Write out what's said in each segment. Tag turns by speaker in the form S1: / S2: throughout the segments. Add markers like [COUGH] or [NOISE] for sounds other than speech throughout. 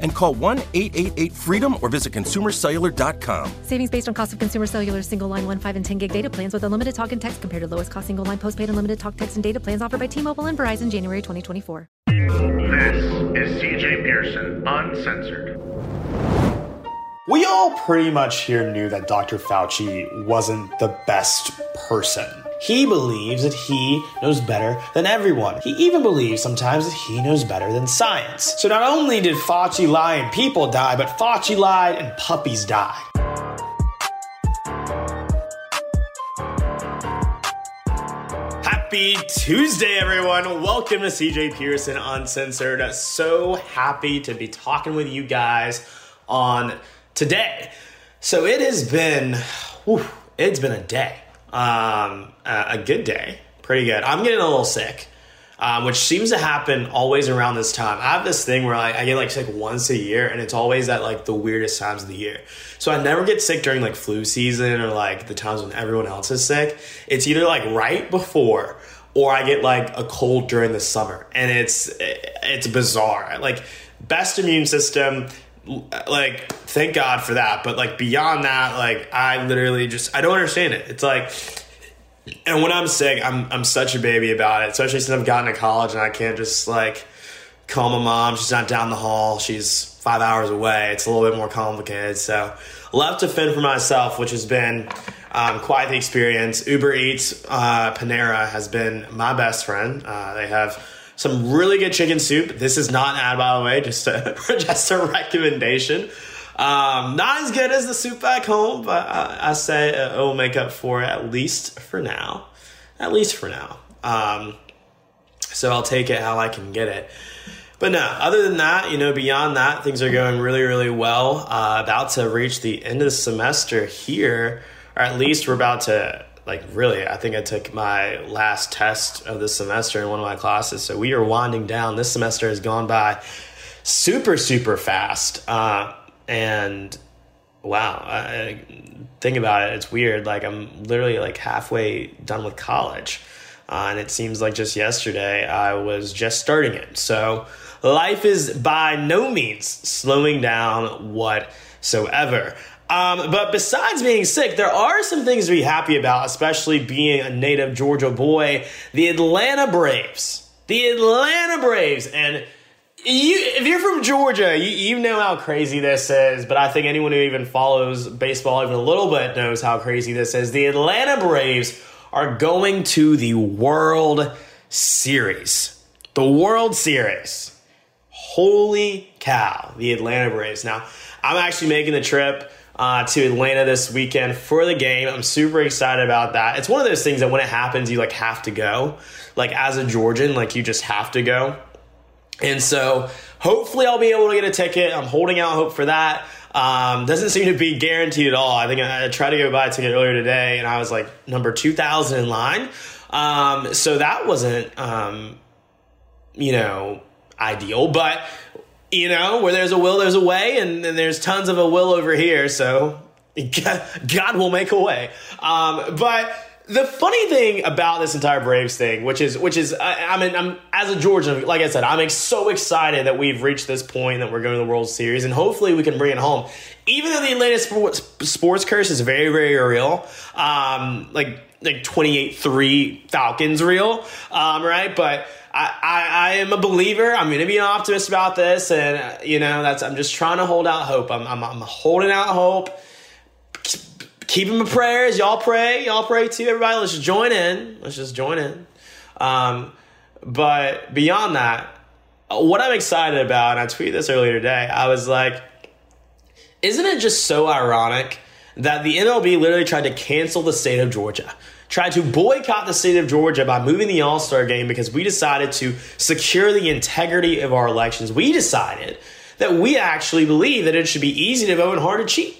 S1: And call 1 888 freedom or visit consumercellular.com.
S2: Savings based on cost of consumer cellular single line 1, 5, and 10 gig data plans with unlimited talk and text compared to lowest cost single line postpaid unlimited talk, text, and data plans offered by T Mobile and Verizon January 2024.
S3: This is CJ Pearson Uncensored.
S4: We all pretty much here knew that Dr. Fauci wasn't the best person. He believes that he knows better than everyone. He even believes sometimes that he knows better than science. So not only did Fauci lie and people die, but Fauci lied and puppies die. Happy Tuesday, everyone. Welcome to CJ Pearson Uncensored. So happy to be talking with you guys on today. So it has been, whew, it's been a day um, a, good day, pretty good. I'm getting a little sick, um, which seems to happen always around this time. I have this thing where I, I get like sick once a year, and it's always at like the weirdest times of the year. So I never get sick during like flu season or like the times when everyone else is sick. It's either like right before or I get like a cold during the summer, and it's it's bizarre. Like best immune system like thank god for that but like beyond that like i literally just i don't understand it. It's like and when i'm sick i'm i'm such a baby about it especially since i've gotten to college and i can't just like call my mom. She's not down the hall. She's five hours away. It's a little bit more complicated. So left to fend for myself which has been um, quite the experience. Uber eats uh, panera has been my best friend. Uh, they have some really good chicken soup. This is not an ad, by the way, just a, [LAUGHS] just a recommendation. Um, not as good as the soup back home, but I, I say it will make up for it at least for now. At least for now. Um, so I'll take it how I can get it. But no, other than that, you know, beyond that, things are going really, really well. Uh, about to reach the end of the semester here, or at least we're about to like really i think i took my last test of the semester in one of my classes. So we are winding down. This semester has gone by super super fast. Uh, and wow I, think about it it's weird. Like i'm literally like halfway done with college. Uh, and it seems like just yesterday i was just starting it. So life is by no means slowing down whatsoever um, but besides being sick, there are some things to be happy about, especially being a native Georgia boy. The Atlanta Braves. The Atlanta Braves. And you, if you're from Georgia, you, you know how crazy this is, but I think anyone who even follows baseball even a little bit knows how crazy this is. The Atlanta Braves are going to the World Series. The World Series. Holy cow, the Atlanta Braves. Now, I'm actually making the trip uh, to Atlanta this weekend for the game. I'm super excited about that. It's one of those things that when it happens, you like have to go. Like as a Georgian, like you just have to go. And so hopefully I'll be able to get a ticket. I'm holding out hope for that. Um, doesn't seem to be guaranteed at all. I think I, tried to go buy a ticket earlier today and I was like number 2,000 in line. Um, so that wasn't, um, you know, ideal, but you know, where there's a will, there's a way, and, and there's tons of a will over here. So [LAUGHS] God will make a way. Um, but the funny thing about this entire Braves thing, which is, which is, I, I mean, I'm as a Georgian, like I said, I'm so excited that we've reached this point that we're going to the World Series, and hopefully we can bring it home. Even though the Atlanta sports, sports curse is very, very real, um, like like 28-3 Falcons real, um, right? But I, I, am a believer. I'm going to be an optimist about this, and uh, you know that's. I'm just trying to hold out hope. I'm, I'm, I'm holding out hope. Keep, keeping my prayers. Y'all pray. Y'all pray too. Everybody, let's just join in. Let's just join in. Um, but beyond that, what I'm excited about, and I tweeted this earlier today, I was like, isn't it just so ironic that the MLB literally tried to cancel the state of Georgia? Tried to boycott the state of Georgia by moving the All Star game because we decided to secure the integrity of our elections. We decided that we actually believe that it should be easy to vote and hard to cheat.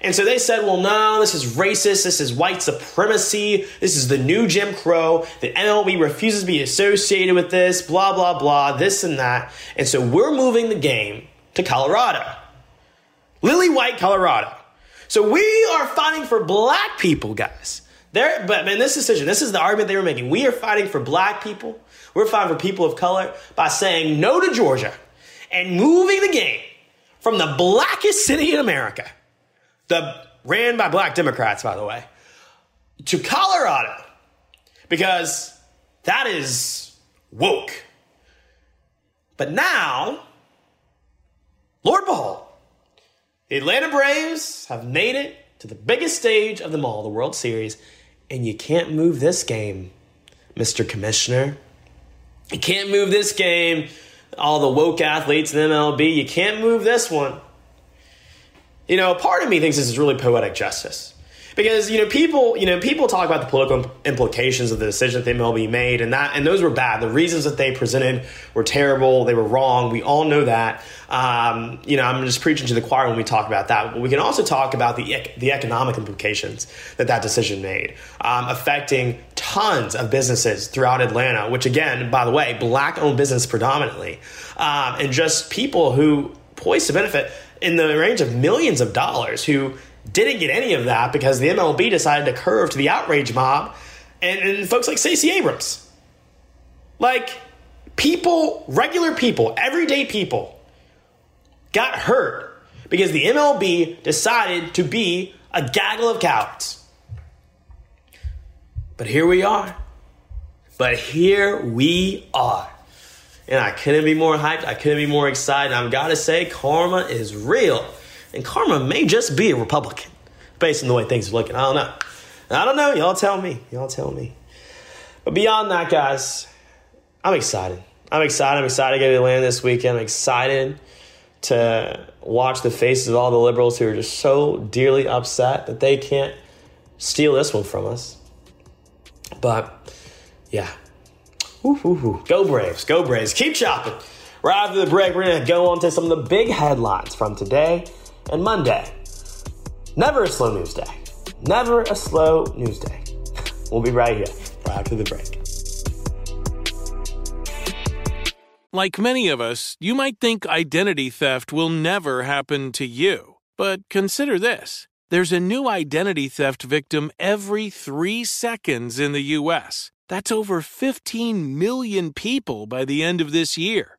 S4: And so they said, well, no, this is racist. This is white supremacy. This is the new Jim Crow. The MLB refuses to be associated with this, blah, blah, blah, this and that. And so we're moving the game to Colorado. Lily White, Colorado. So we are fighting for black people, guys. But in this decision, this is the argument they were making. We are fighting for black people. We're fighting for people of color by saying no to Georgia and moving the game from the blackest city in America the ran by black Democrats, by the way, to Colorado because that is woke. But now, Lord Ball, the Atlanta Braves have made it to the biggest stage of them all, the World Series, and you can't move this game, Mr. Commissioner. You can't move this game, all the woke athletes in MLB. You can't move this one. You know, part of me thinks this is really poetic justice. Because you know people, you know people talk about the political implications of the decision that MLB made, and that and those were bad. The reasons that they presented were terrible. They were wrong. We all know that. Um, you know, I'm just preaching to the choir when we talk about that. But we can also talk about the the economic implications that that decision made, um, affecting tons of businesses throughout Atlanta. Which again, by the way, black owned business predominantly, um, and just people who poised to benefit in the range of millions of dollars who didn't get any of that because the MLB decided to curve to the outrage mob and, and folks like Stacey Abrams. Like, people, regular people, everyday people got hurt because the MLB decided to be a gaggle of cowards. But here we are. But here we are and I couldn't be more hyped. I couldn't be more excited. I've got to say, karma is real. And karma may just be a Republican based on the way things are looking. I don't know. I don't know. Y'all tell me. Y'all tell me. But beyond that, guys, I'm excited. I'm excited. I'm excited to get to Atlanta this weekend. I'm excited to watch the faces of all the liberals who are just so dearly upset that they can't steal this one from us. But yeah, Ooh, ooh, ooh. Go Braves, go Braves. Keep chopping. Right after the break, we're going to go on to some of the big headlines from today and Monday. Never a slow news day. Never a slow news day. [LAUGHS] We'll be right here, right after the break.
S5: Like many of us, you might think identity theft will never happen to you. But consider this there's a new identity theft victim every three seconds in the U.S. That's over 15 million people by the end of this year,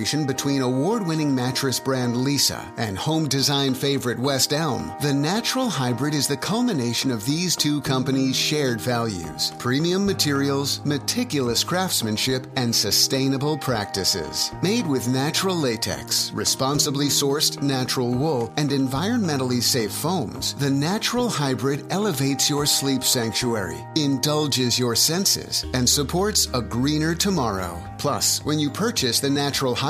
S6: between award winning mattress brand Leesa and home design favorite West Elm, the Natural Hybrid is the culmination of these two companies' shared values premium materials, meticulous craftsmanship, and sustainable practices. Made with natural latex, responsibly sourced natural wool, and environmentally safe foams, the Natural Hybrid elevates your sleep sanctuary, indulges your senses, and supports a greener tomorrow. Plus, when you purchase the Natural Hybrid,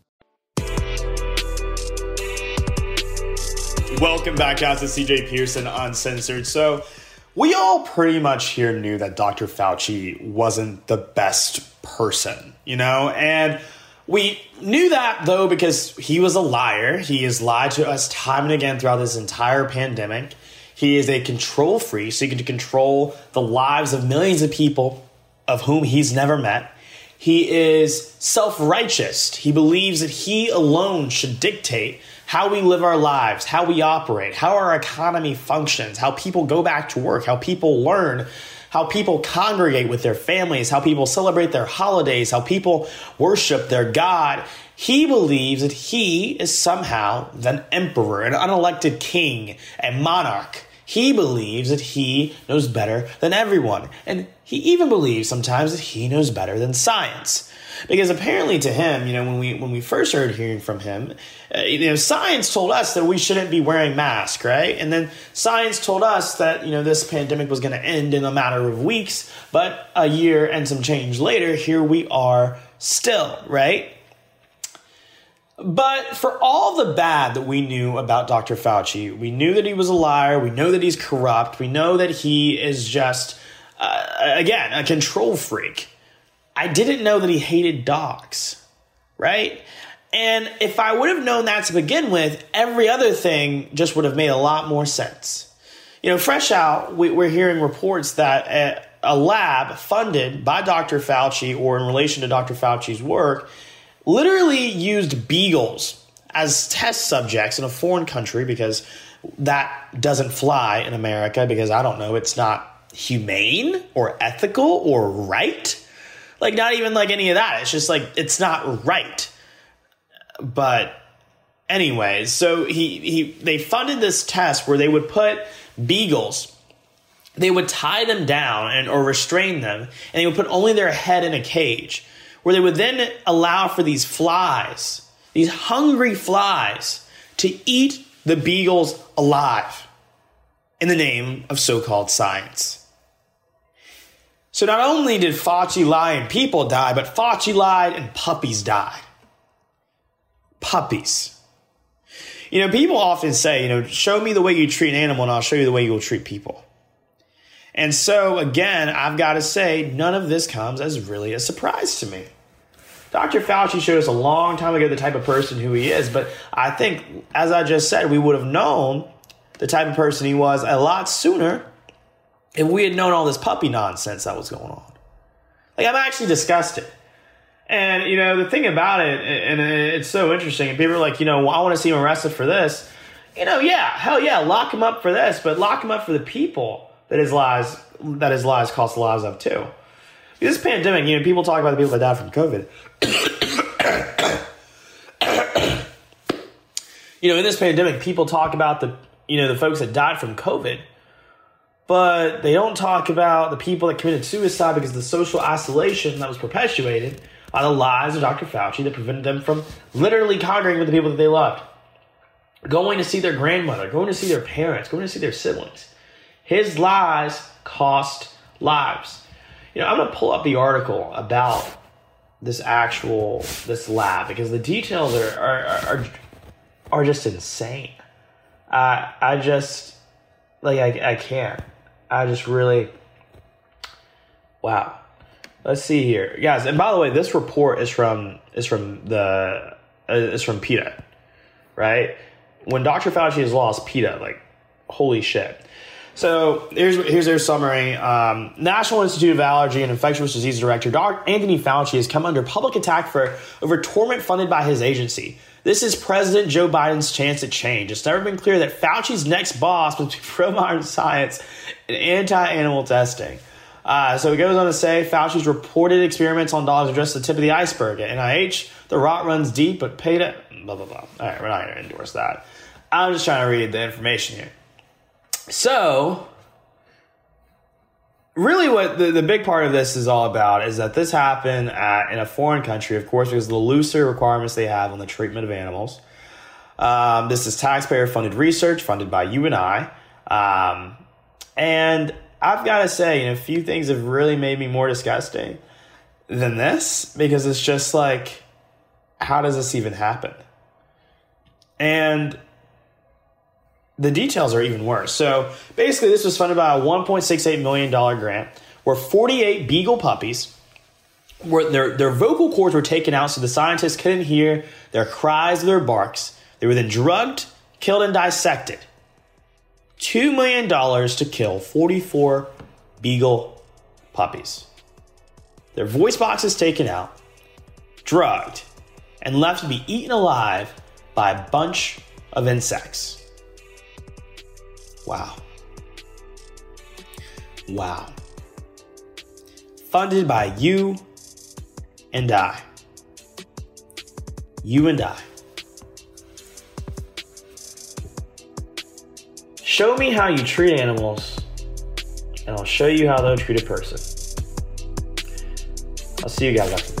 S4: Welcome back, guys, to CJ Pearson Uncensored. So, we all pretty much here knew that Dr. Fauci wasn't the best person, you know? And we knew that, though, because he was a liar. He has lied to us time and again throughout this entire pandemic. He is a control freak, seeking to control the lives of millions of people of whom he's never met. He is self righteous. He believes that he alone should dictate how we live our lives, how we operate, how our economy functions, how people go back to work, how people learn, how people congregate with their families, how people celebrate their holidays, how people worship their God. He believes that he is somehow an emperor, an unelected king, a monarch. He believes that he knows better than everyone. And he even believes sometimes that he knows better than science. Because apparently to him, you know, when we when we first started hearing from him, uh, you know, science told us that we shouldn't be wearing masks, right? And then science told us that, you know, this pandemic was going to end in a matter of weeks, but a year and some change later, here we are still, right? But for all the bad that we knew about Dr. Fauci, we knew that he was a liar, we know that he's corrupt, we know that he is just, uh, again, a control freak. I didn't know that he hated dogs, right? And if I would have known that to begin with, every other thing just would have made a lot more sense. You know, fresh out, we, are hearing reports that a, a lab funded by Dr. Fauci or in relation to Dr. Fauci's work literally used beagles as test subjects in a foreign country because that doesn't fly in America because I don't know, it's not humane or ethical or right. Like, not even like any of that. It's just like, it's not right. But, anyways, so he, he, they funded this test where they would put beagles they would tie them down and or restrain them and they would put only their head in a cage where they would then allow for these flies these hungry flies to eat the beagles alive in the name of so-called science so not only did Fauci lie and people die, but Fauci lied and puppies died. Puppies. You know, people often say, you know, show me the way you treat an animal and I'll show you the way you will treat people. And so, again, I've got to say, none of this comes as really a surprise to me. Dr. Fauci showed us a long time ago the type of person who he is, but I think, as I just said, we would have known the type of person he was a lot sooner if we had known all this puppy nonsense that was going on. Like, I'm actually disgusted. And, you know, the thing about it, and it's so interesting, and people are like, you know, I want to see him arrested for this. You know, yeah, hell yeah, lock him up for this, but lock him up for the people that his lies, that his lies cost the lives of too. This pandemic, you know, people talk about the people that died from COVID. [COUGHS] you know, in this pandemic, people talk about the, you know, the folks that died from COVID but they don't talk about the people that committed suicide because of the social isolation that was perpetuated by the lies of Dr. Fauci that prevented them from literally congregating with the people that they loved. Going to see their grandmother, going to see their parents, going to see their siblings. His lies cost lives. You know, I'm going to pull up the article about this actual this lab because the details are are are, are just insane. Uh, I just like I, I can't. I just really, wow. Let's see here, guys. And by the way, this report is from is from the uh, is from PETA, right? When Dr. Fauci has lost PETA, like holy shit. So here's here's their summary. Um, National Institute of Allergy and Infectious Disease Director Dr. Anthony Fauci has come under public attack for over torment funded by his agency. This is President Joe Biden's chance at change. It's never been clear that Fauci's next boss will be [LAUGHS] pro modern science and anti animal testing. Uh, so he goes on to say Fauci's reported experiments on dogs are just the tip of the iceberg. At NIH, the rot runs deep, but PETA, blah, blah, blah. All right, we're not going to endorse that. I'm just trying to read the information here. So, really, what the, the big part of this is all about is that this happened at, in a foreign country, of course, because of the looser requirements they have on the treatment of animals. Um, this is taxpayer funded research funded by you and I. Um, and I've got to say, you know, a few things have really made me more disgusting than this because it's just like, how does this even happen? And the details are even worse. So basically, this was funded by a $1.68 million grant where 48 beagle puppies their, their vocal cords were taken out so the scientists couldn't hear their cries or their barks. They were then drugged, killed, and dissected. $2 million to kill 44 beagle puppies. Their voice boxes taken out, drugged, and left to be eaten alive by a bunch of insects. Wow. Wow. Funded by you and I. You and I. Show me how you treat animals, and I'll show you how they'll treat a person. I'll see you guys after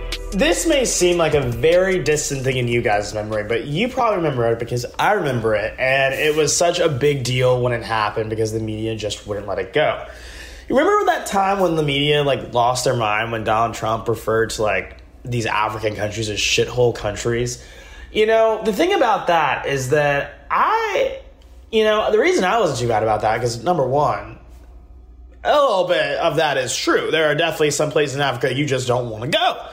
S4: this may seem like a very distant thing in you guys' memory, but you probably remember it because I remember it, and it was such a big deal when it happened because the media just wouldn't let it go. You remember that time when the media like lost their mind when Donald Trump referred to like these African countries as shithole countries? You know, the thing about that is that I, you know, the reason I wasn't too bad about that because number one, a little bit of that is true. There are definitely some places in Africa you just don't want to go.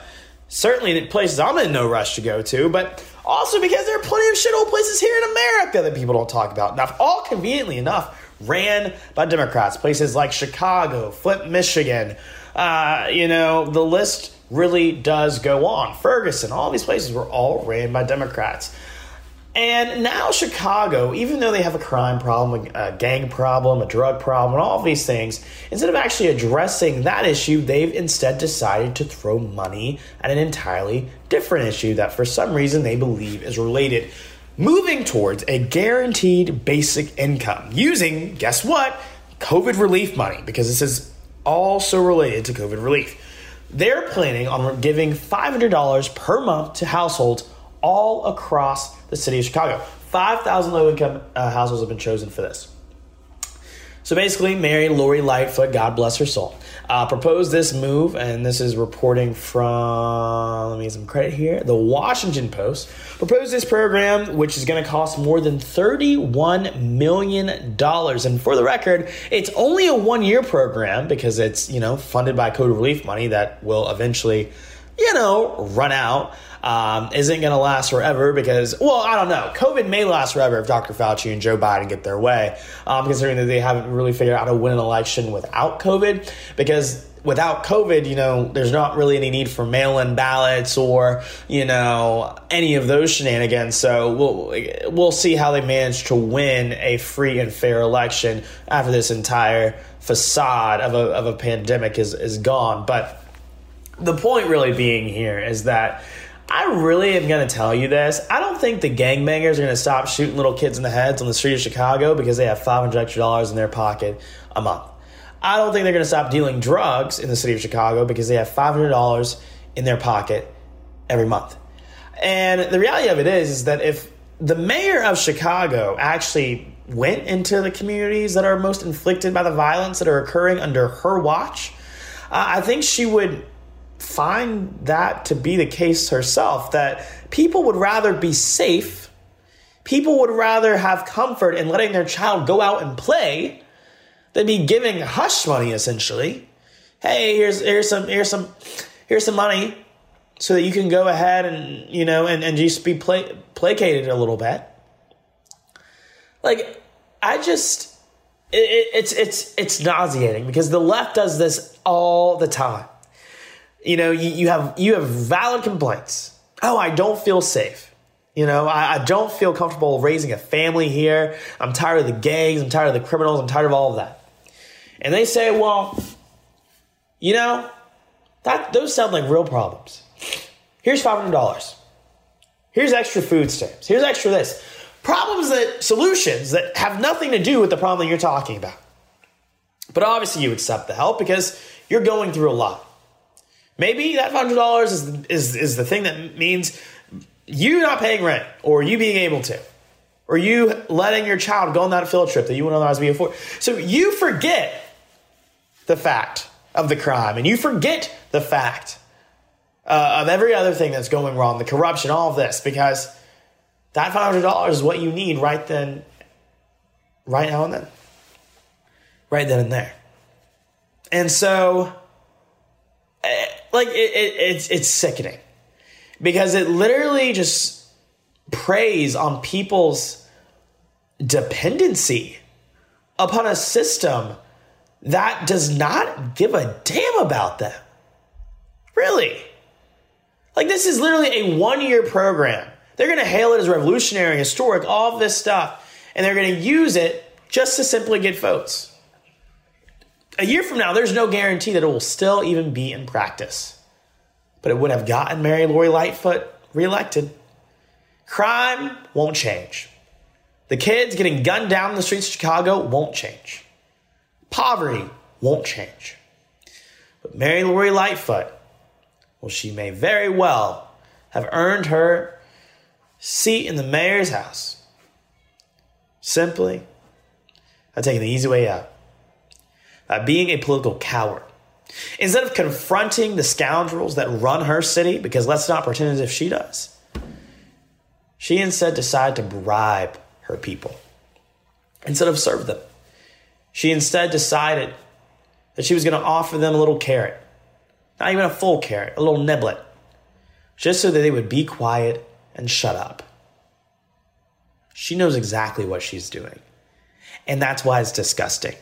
S4: Certainly, the places I'm in no rush to go to, but also because there are plenty of shithole places here in America that people don't talk about enough. All conveniently enough ran by Democrats. Places like Chicago, Flint, Michigan. Uh, you know, the list really does go on. Ferguson, all these places were all ran by Democrats. And now Chicago, even though they have a crime problem, a gang problem, a drug problem, and all of these things, instead of actually addressing that issue, they've instead decided to throw money at an entirely different issue that for some reason they believe is related. Moving towards a guaranteed basic income using, guess what? COVID relief money, because this is also related to COVID relief. They're planning on giving $500 per month to households all across the city of Chicago. 5,000 low income uh, households have been chosen for this. So basically, Mayor Lori Lightfoot, God bless her soul, uh, proposed this move, and this is reporting from, let me get some credit here, the Washington Post, proposed this program, which is going to cost more than $31 million. And for the record, it's only a one year program because it's, you know, funded by COVID relief money that will eventually, you know, run out um, isn't going to last forever because, well, I don't know. COVID may last forever if Dr. Fauci and Joe Biden get their way, um, considering that they haven't really figured out how to win an election without COVID. Because without COVID, you know, there's not really any need for mail in ballots or, you know, any of those shenanigans. So we'll, we'll see how they manage to win a free and fair election after this entire facade of a, of a pandemic is, is gone. But the point really being here is that I really am going to tell you this. I don't think the gangbangers are going to stop shooting little kids in the heads on the street of Chicago because they have 500 extra dollars in their pocket a month. I don't think they're going to stop dealing drugs in the city of Chicago because they have $500 in their pocket every month. And the reality of it is, is that if the mayor of Chicago actually went into the communities that are most inflicted by the violence that are occurring under her watch, uh, I think she would find that to be the case herself that people would rather be safe, people would rather have comfort in letting their child go out and play than be giving hush money essentially. Hey, here's here's some here's some here's some money so that you can go ahead and you know and, and just be pla- placated a little bit. Like I just it, it's it's it's nauseating because the left does this all the time you know, you, you have you have valid complaints. Oh, I don't feel safe. You know, I, I don't feel comfortable raising a family here. I'm tired of the gangs. I'm tired of the criminals. I'm tired of all of that. And they say, well, you know, that those sound like real problems. Here's five hundred dollars. Here's extra food stamps. Here's extra this. Problems that solutions that have nothing to do with the problem that you're talking about. But obviously, you accept the help because you're going through a lot. Maybe that hundred dollars is, is is the thing that means you not paying rent, or you being able to, or you letting your child go on that field trip that you wouldn't otherwise be afforded. So you forget the fact of the crime, and you forget the fact uh, of every other thing that's going wrong, the corruption, all of this, because that five hundred dollars is what you need right then, right now and then, right then and there. And so like it, it, it's it's sickening because it literally just preys on people's dependency upon a system that does not give a damn about them. Really. Like, this is literally a one year program. They're going to hail it as revolutionary, historic, all this stuff, and they're going to use it just to simply get votes a year from now, there's no guarantee that it will still even be in practice. But it would have gotten Mayor Lori Lightfoot reelected. Crime won't change. The kids getting gunned down in the streets of Chicago won't change. Poverty won't change. But Mayor Lori Lightfoot, well, she may very well have earned her seat in the mayor's house simply by taking the easy way out uh, being a political coward. Instead of confronting the scoundrels that run her city, because let's not pretend as if she does, she instead decided to bribe her people instead of serve them. She instead decided that she was going to offer them a little carrot, not even a full carrot, a little niblet, just so that they would be quiet and shut up. She knows exactly what she's doing. And that's why it's disgusting.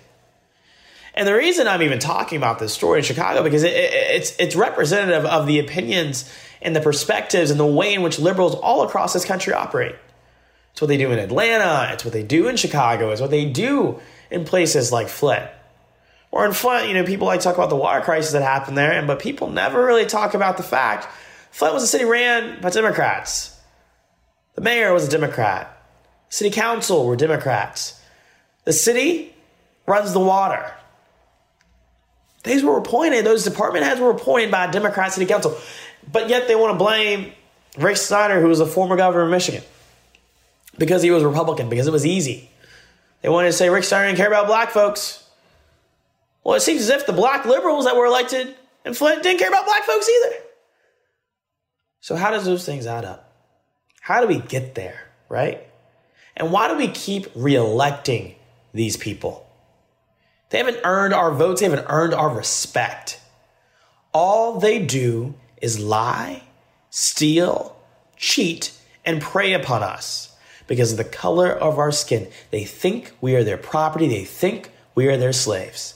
S4: And the reason I'm even talking about this story in Chicago because it, it, it's it's representative of the opinions and the perspectives and the way in which liberals all across this country operate. It's what they do in Atlanta. It's what they do in Chicago. It's what they do in places like Flint. Or in Flint, you know, people like to talk about the water crisis that happened there, and but people never really talk about the fact Flint was a city ran by Democrats. The mayor was a Democrat. City council were Democrats. The city runs the water. These were appointed, those department heads were appointed by a Democrat city council. But yet they want to blame Rick Snyder, who was a former governor of Michigan, because he was Republican, because it was easy. They wanted to say Rick Snyder didn't care about black folks. Well, it seems as if the black liberals that were elected in Flint didn't care about black folks either. So, how does those things add up? How do we get there, right? And why do we keep reelecting these people? They haven't earned our votes, they haven't earned our respect. All they do is lie, steal, cheat, and prey upon us because of the color of our skin. They think we are their property, they think we are their slaves.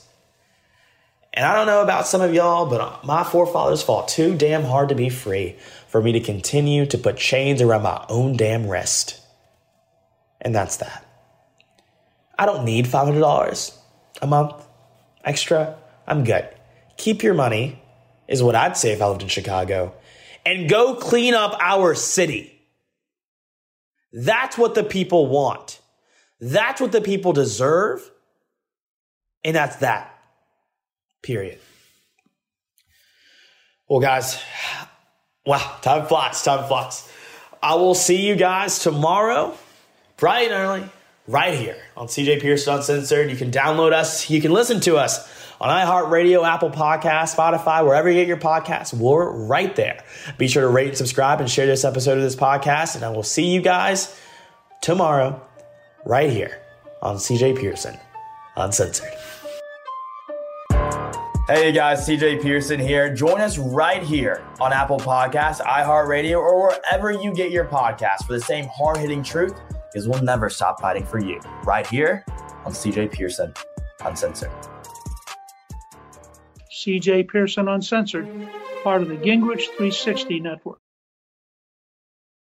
S4: And I don't know about some of y'all, but my forefathers fought too damn hard to be free for me to continue to put chains around my own damn wrist. And that's that. I don't need $500 a month extra. I'm good. Keep your money, is what I'd say if I lived in Chicago, and go clean up our city. That's what the people want. That's what the people deserve. And that's that. Period. Well, guys, [SIGHS] wow, time flies, time flies. I will see you guys tomorrow, bright and early, right here on CJ Pearson Uncensored. You can download us, you can listen to us on iHeartRadio, Apple Podcast, Spotify, wherever you get your podcasts. We're right there. Be sure to rate and subscribe and share this episode of this podcast. And I will see you guys tomorrow, right here on CJ Pearson Uncensored. Hey guys, CJ Pearson here. Join us right here on Apple Podcasts, iHeartRadio, or wherever you get your podcasts for the same hard hitting truth, because we'll never stop fighting for you. Right here on CJ Pearson Uncensored.
S7: CJ Pearson Uncensored, part of the Gingrich 360 Network.